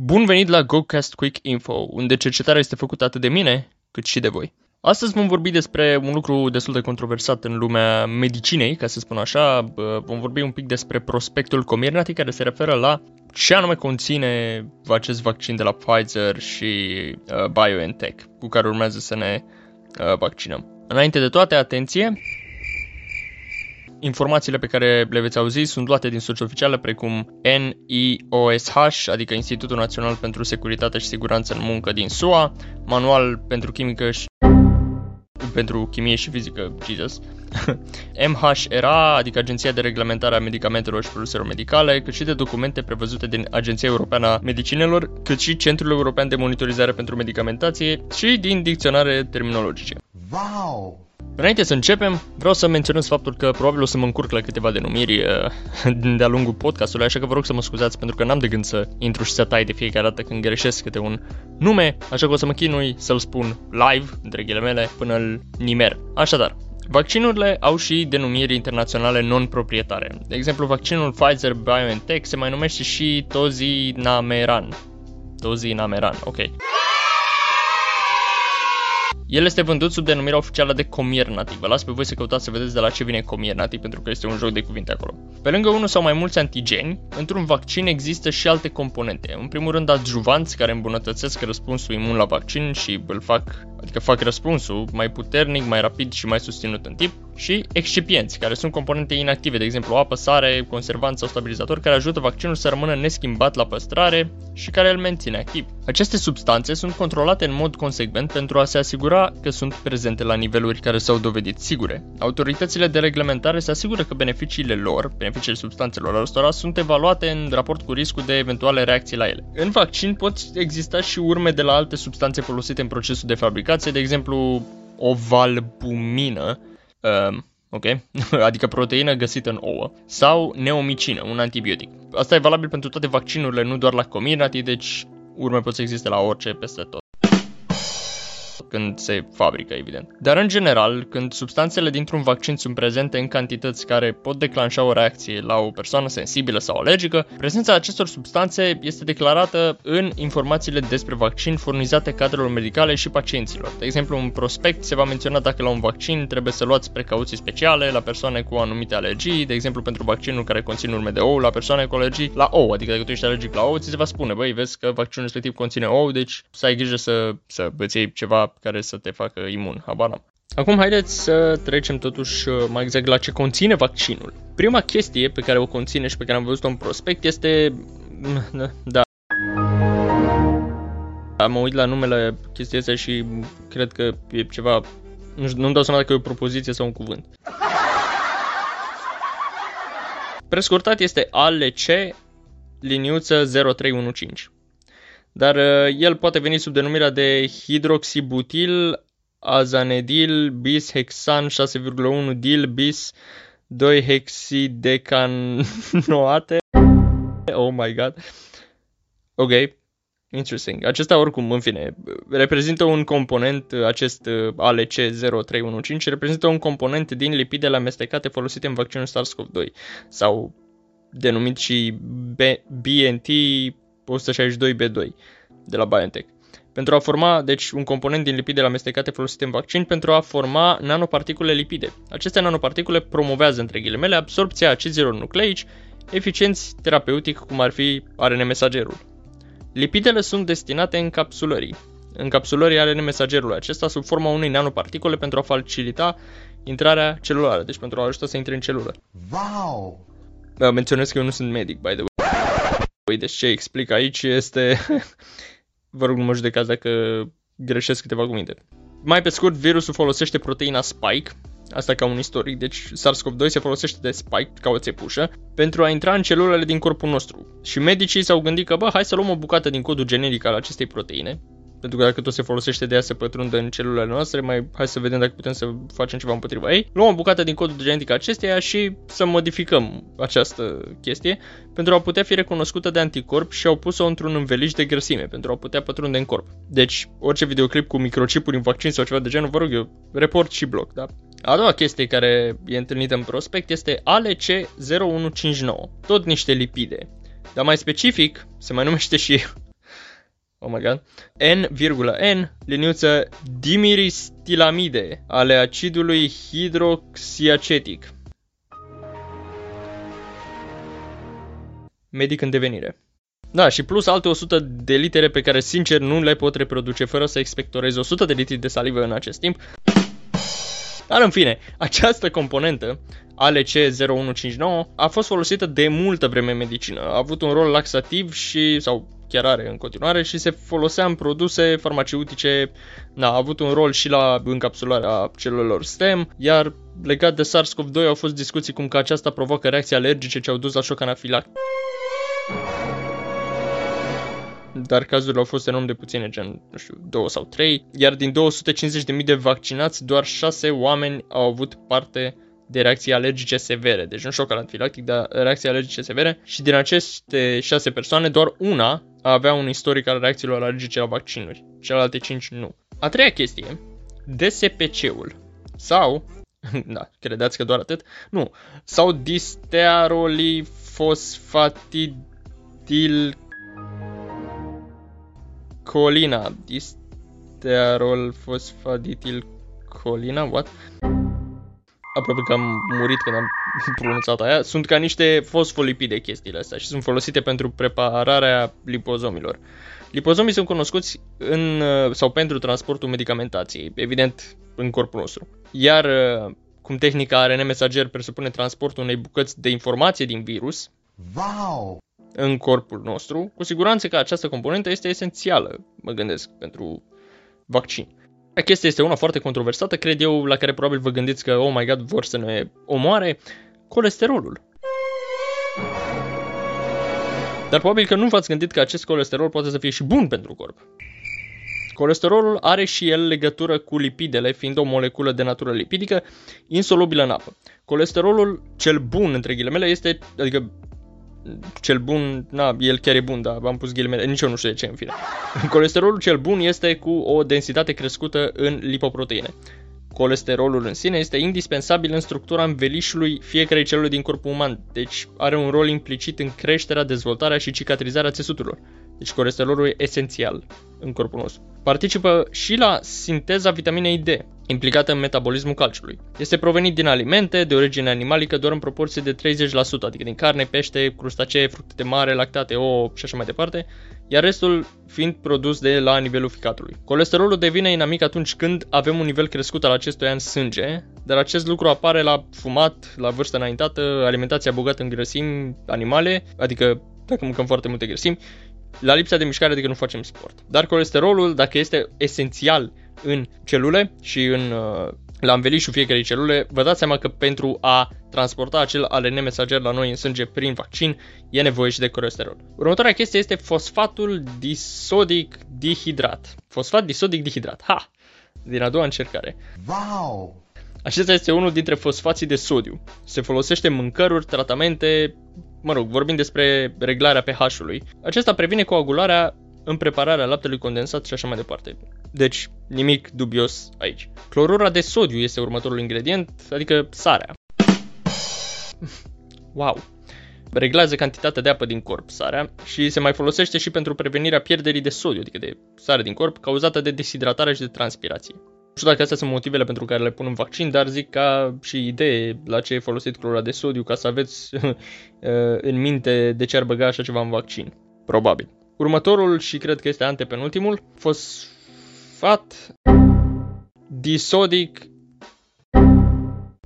Bun venit la GoCast Quick Info, unde cercetarea este făcută atât de mine, cât și de voi. Astăzi vom vorbi despre un lucru destul de controversat în lumea medicinei, ca să spun așa. Vom vorbi un pic despre prospectul Comirnaty, care se referă la ce anume conține acest vaccin de la Pfizer și uh, BioNTech, cu care urmează să ne uh, vaccinăm. Înainte de toate, atenție! Informațiile pe care le veți auzi sunt luate din surse oficiale precum NIOSH, adică Institutul Național pentru Securitate și Siguranță în Muncă din SUA, Manual pentru Chimică și pentru chimie și fizică, Jesus, MHRA, adică Agenția de Reglementare a Medicamentelor și Produselor Medicale, cât și de documente prevăzute din Agenția Europeană a Medicinelor, cât și Centrul European de Monitorizare pentru Medicamentație și din dicționare terminologice. Wow! Înainte să începem, vreau să menționez faptul că probabil o să mă încurc la câteva denumiri uh, de-a lungul podcastului, așa că vă rog să mă scuzați pentru că n-am de gând să intru și să tai de fiecare dată când greșesc câte un nume, așa că o să mă chinui să-l spun live, între ghilimele, până îl nimer. Așadar, Vaccinurile au și denumiri internaționale non-proprietare. De exemplu, vaccinul Pfizer-BioNTech se mai numește și Tozinameran. Tozinameran, ok. El este vândut sub denumirea oficială de Comirnaty. Vă las pe voi să căutați să vedeți de la ce vine Comirnaty, pentru că este un joc de cuvinte acolo. Pe lângă unul sau mai mulți antigeni, într-un vaccin există și alte componente. În primul rând, adjuvanți care îmbunătățesc răspunsul imun la vaccin și îl fac adică fac răspunsul mai puternic, mai rapid și mai susținut în timp, și excipienți, care sunt componente inactive, de exemplu apă, sare, conservanți sau stabilizatori, care ajută vaccinul să rămână neschimbat la păstrare și care îl menține activ. Aceste substanțe sunt controlate în mod consecvent pentru a se asigura că sunt prezente la niveluri care s-au dovedit sigure. Autoritățile de reglementare se asigură că beneficiile lor, beneficiile substanțelor acestora, sunt evaluate în raport cu riscul de eventuale reacții la ele. În vaccin pot exista și urme de la alte substanțe folosite în procesul de fabricație, de exemplu ovalbumină, uh, ok? adică proteină găsită în ouă, sau neomicină, un antibiotic. Asta e valabil pentru toate vaccinurile, nu doar la Comirnaty, deci urme pot să existe la orice peste tot când se fabrică, evident. Dar în general, când substanțele dintr-un vaccin sunt prezente în cantități care pot declanșa o reacție la o persoană sensibilă sau alergică, prezența acestor substanțe este declarată în informațiile despre vaccin furnizate cadrelor medicale și pacienților. De exemplu, în prospect se va menționa dacă la un vaccin trebuie să luați precauții speciale la persoane cu anumite alergii, de exemplu pentru vaccinul care conține urme de ou la persoane cu alergii la ou, adică dacă tu ești alergic la ou, ți se va spune, băi, vezi că vaccinul respectiv conține ou, deci să ai grijă să, să îți iei ceva care să te facă imun, habar n-am. Acum haideți să trecem totuși uh, mai exact la ce conține vaccinul. Prima chestie pe care o conține și pe care am văzut-o în prospect este... Da. Am uit la numele chestii astea și cred că e ceva... Nu-mi dau seama dacă e o propoziție sau un cuvânt. Prescurtat este ALC liniuță 0315 dar uh, el poate veni sub denumirea de hidroxibutil azanedil bis hexan 6,1 dil bis 2 hexidecanoate. Oh my god. Ok, interesting. Acesta oricum, în fine, reprezintă un component, acest uh, ALC0315, reprezintă un component din lipidele amestecate folosite în vaccinul SARS-CoV-2 sau denumit și BNT 162B2 de la BioNTech. Pentru a forma, deci, un component din lipidele amestecate folosite în vaccin pentru a forma nanoparticule lipide. Aceste nanoparticule promovează, între ghilimele, absorpția acizilor nucleici eficienți terapeutic, cum ar fi ARN mesagerul. Lipidele sunt destinate încapsulării. Încapsulării ARN mesagerului acesta sub forma unei nanoparticule pentru a facilita intrarea celulară, deci pentru a ajuta să intre în celulă. Wow! Menționez că eu nu sunt medic, by the way. Păi, deci ce explic aici este... Vă rog, nu mă judecați dacă greșesc câteva cuvinte. Mai pe scurt, virusul folosește proteina Spike, asta ca un istoric, deci SARS-CoV-2 se folosește de Spike ca o țepușă pentru a intra în celulele din corpul nostru. Și medicii s-au gândit că, bă, hai să luăm o bucată din codul genetic al acestei proteine, pentru că dacă tot se folosește de ea să pătrundă în celulele noastre, mai hai să vedem dacă putem să facem ceva împotriva ei. Luăm o bucată din codul genetic acesteia și să modificăm această chestie pentru a putea fi recunoscută de anticorp și au pus-o într-un înveliș de grăsime pentru a putea pătrunde în corp. Deci, orice videoclip cu microchipuri în vaccin sau ceva de genul, vă rog eu, report și blog, da? A doua chestie care e întâlnită în prospect este ALC0159, tot niște lipide. Dar mai specific, se mai numește și oh my god, N,N, liniuță dimiristilamide ale acidului hidroxiacetic. Medic în devenire. Da, și plus alte 100 de litere pe care sincer nu le pot reproduce fără să expectorez 100 de litri de salivă în acest timp. Dar în fine, această componentă, ALC0159, a fost folosită de multă vreme în medicină. A avut un rol laxativ și, sau chiar are în continuare, și se folosea în produse farmaceutice, na, a avut un rol și la încapsularea celulelor STEM, iar legat de SARS-CoV-2 au fost discuții cum că aceasta provoacă reacții alergice ce au dus la șoc anafilactic dar cazurile au fost enorm de puține, gen, nu știu, două sau trei, iar din 250.000 de vaccinați, doar 6 oameni au avut parte de reacții alergice severe, deci un șoc anafilactic, dar reacții alergice severe și din aceste 6 persoane, doar una avea un istoric al reacțiilor alergice la vaccinuri, celelalte 5 nu. A treia chestie, DSPC-ul sau, da, credeți că doar atât, nu, sau distearolifosfatidil colina, disterol fosfaditil colina, what? Aproape că am murit când am pronunțat aia, sunt ca niște fosfolipide chestiile astea și sunt folosite pentru prepararea lipozomilor. Lipozomii sunt cunoscuți în, sau pentru transportul medicamentației, evident în corpul nostru. Iar cum tehnica ARN mesager presupune transportul unei bucăți de informație din virus, wow! în corpul nostru, cu siguranță că această componentă este esențială, mă gândesc, pentru vaccin. Chestia este una foarte controversată, cred eu, la care probabil vă gândiți că, oh my god, vor să ne omoare, colesterolul. Dar probabil că nu v-ați gândit că acest colesterol poate să fie și bun pentru corp. Colesterolul are și el legătură cu lipidele, fiind o moleculă de natură lipidică insolubilă în apă. Colesterolul cel bun, între ghilimele, este, adică cel bun, na, el chiar e bun, dar am pus ghilimele, nici eu nu știu de ce, în fine. Colesterolul cel bun este cu o densitate crescută în lipoproteine. Colesterolul în sine este indispensabil în structura învelișului fiecarei celule din corpul uman, deci are un rol implicit în creșterea, dezvoltarea și cicatrizarea țesuturilor. Deci colesterolul e esențial în corpul nostru. Participă și la sinteza vitaminei D, implicată în metabolismul calciului. Este provenit din alimente de origine animalică doar în proporție de 30%, adică din carne, pește, crustacee, fructe de mare, lactate, ouă și așa mai departe, iar restul fiind produs de la nivelul ficatului. Colesterolul devine inamic atunci când avem un nivel crescut al acestuia în sânge, dar acest lucru apare la fumat, la vârstă înaintată, alimentația bogată în grăsimi animale, adică dacă mâncăm foarte multe grăsimi, la lipsa de mișcare, adică nu facem sport. Dar colesterolul, dacă este esențial în celule și în uh, la învelișul fiecarei celule, vă dați seama că pentru a transporta acel ARN mesager la noi în sânge prin vaccin, e nevoie și de colesterol. Următoarea chestie este fosfatul disodic dihidrat. Fosfat disodic dihidrat. Ha! Din a doua încercare. Wow! Acesta este unul dintre fosfații de sodiu. Se folosește în mâncăruri, tratamente, mă rog, vorbim despre reglarea pH-ului. Acesta previne coagularea în prepararea laptelui condensat și așa mai departe. Deci, nimic dubios aici. Clorura de sodiu este următorul ingredient, adică sarea. Wow! Reglează cantitatea de apă din corp, sarea, și se mai folosește și pentru prevenirea pierderii de sodiu, adică de sare din corp, cauzată de deshidratare și de transpirație. Nu știu dacă astea sunt motivele pentru care le pun în vaccin, dar zic ca și idee la ce e folosit clorura de sodiu, ca să aveți în minte de ce ar băga așa ceva în vaccin. Probabil. Următorul, și cred că este antepenultimul, fosfat disodic...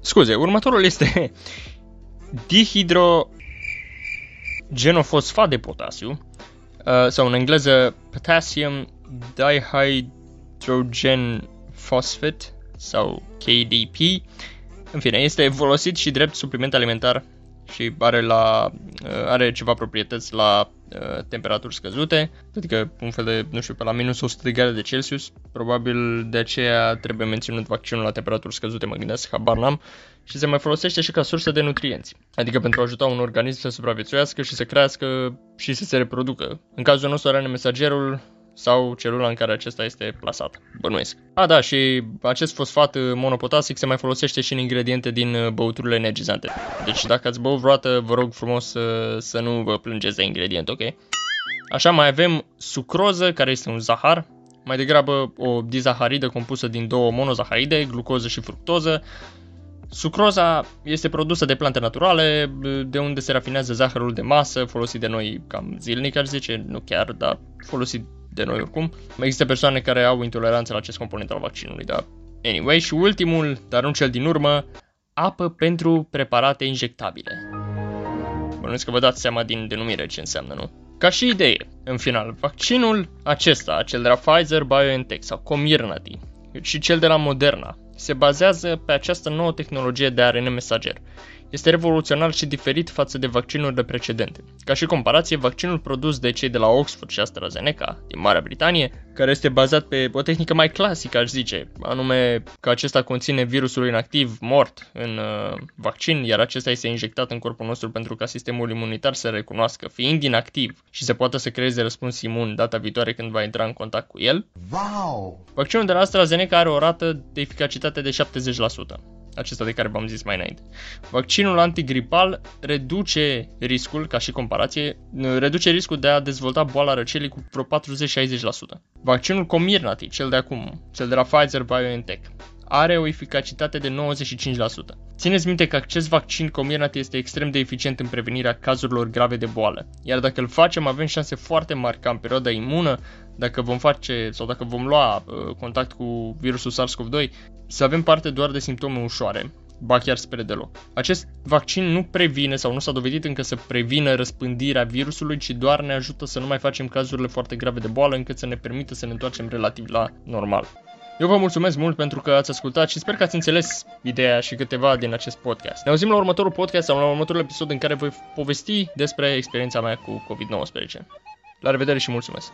Scuze, următorul este dihidro genofosfat de potasiu, uh, sau în engleză potassium dihydrogen phosphate sau KDP. În fine, este folosit și drept supliment alimentar și are, la, uh, are ceva proprietăți la uh, temperaturi scăzute, adică un fel de, nu știu, pe la minus 100 de grade de Celsius, probabil de aceea trebuie menținut vaccinul la temperaturi scăzute, mă gândesc, habar n-am, și se mai folosește și ca sursă de nutrienți, adică pentru a ajuta un organism să supraviețuiască și să crească și să se reproducă. În cazul nostru are mesagerul sau celula în care acesta este plasat, bănuiesc. A, da, și acest fosfat monopotasic se mai folosește și în ingrediente din uh, băuturile energizante. Deci dacă ați băut vreodată, vă rog frumos să, să nu vă plângeți de ingredient, ok? Așa mai avem sucroză, care este un zahar, mai degrabă o dizaharidă compusă din două monozaharide, glucoză și fructoză. Sucroza este produsă de plante naturale, de unde se rafinează zahărul de masă, folosit de noi cam zilnic, aș zice, nu chiar, dar folosit de noi oricum. Există persoane care au intoleranță la acest component al vaccinului, dar anyway. Și ultimul, dar nu cel din urmă, apă pentru preparate injectabile. Bănuiesc că vă dați seama din denumire ce înseamnă, nu? Ca și idee, în final, vaccinul acesta, cel de la Pfizer, BioNTech sau Comirnaty și cel de la Moderna, se bazează pe această nouă tehnologie de ARN mesager este revoluționar și diferit față de vaccinurile precedente. Ca și comparație, vaccinul produs de cei de la Oxford și AstraZeneca din Marea Britanie, care este bazat pe o tehnică mai clasică, aș zice, anume că acesta conține virusul inactiv mort în uh, vaccin, iar acesta este injectat în corpul nostru pentru ca sistemul imunitar să recunoască, fiind inactiv și să poată să creeze răspuns imun data viitoare când va intra în contact cu el. Wow! Vaccinul de la AstraZeneca are o rată de eficacitate de 70% acesta de care v-am zis mai înainte. Vaccinul antigripal reduce riscul, ca și comparație, reduce riscul de a dezvolta boala răcelii cu vreo 40-60%. Vaccinul Comirnaty, cel de acum, cel de la Pfizer BioNTech, are o eficacitate de 95%. Țineți minte că acest vaccin Comirnaty este extrem de eficient în prevenirea cazurilor grave de boală, iar dacă îl facem avem șanse foarte mari ca în perioada imună, dacă vom face sau dacă vom lua uh, contact cu virusul SARS-CoV-2, să avem parte doar de simptome ușoare, ba chiar spre deloc. Acest vaccin nu previne sau nu s-a dovedit încă să prevină răspândirea virusului, ci doar ne ajută să nu mai facem cazurile foarte grave de boală încât să ne permită să ne întoarcem relativ la normal. Eu vă mulțumesc mult pentru că ați ascultat și sper că ați înțeles ideea și câteva din acest podcast. Ne auzim la următorul podcast sau la următorul episod în care voi povesti despre experiența mea cu COVID-19. La revedere și mulțumesc!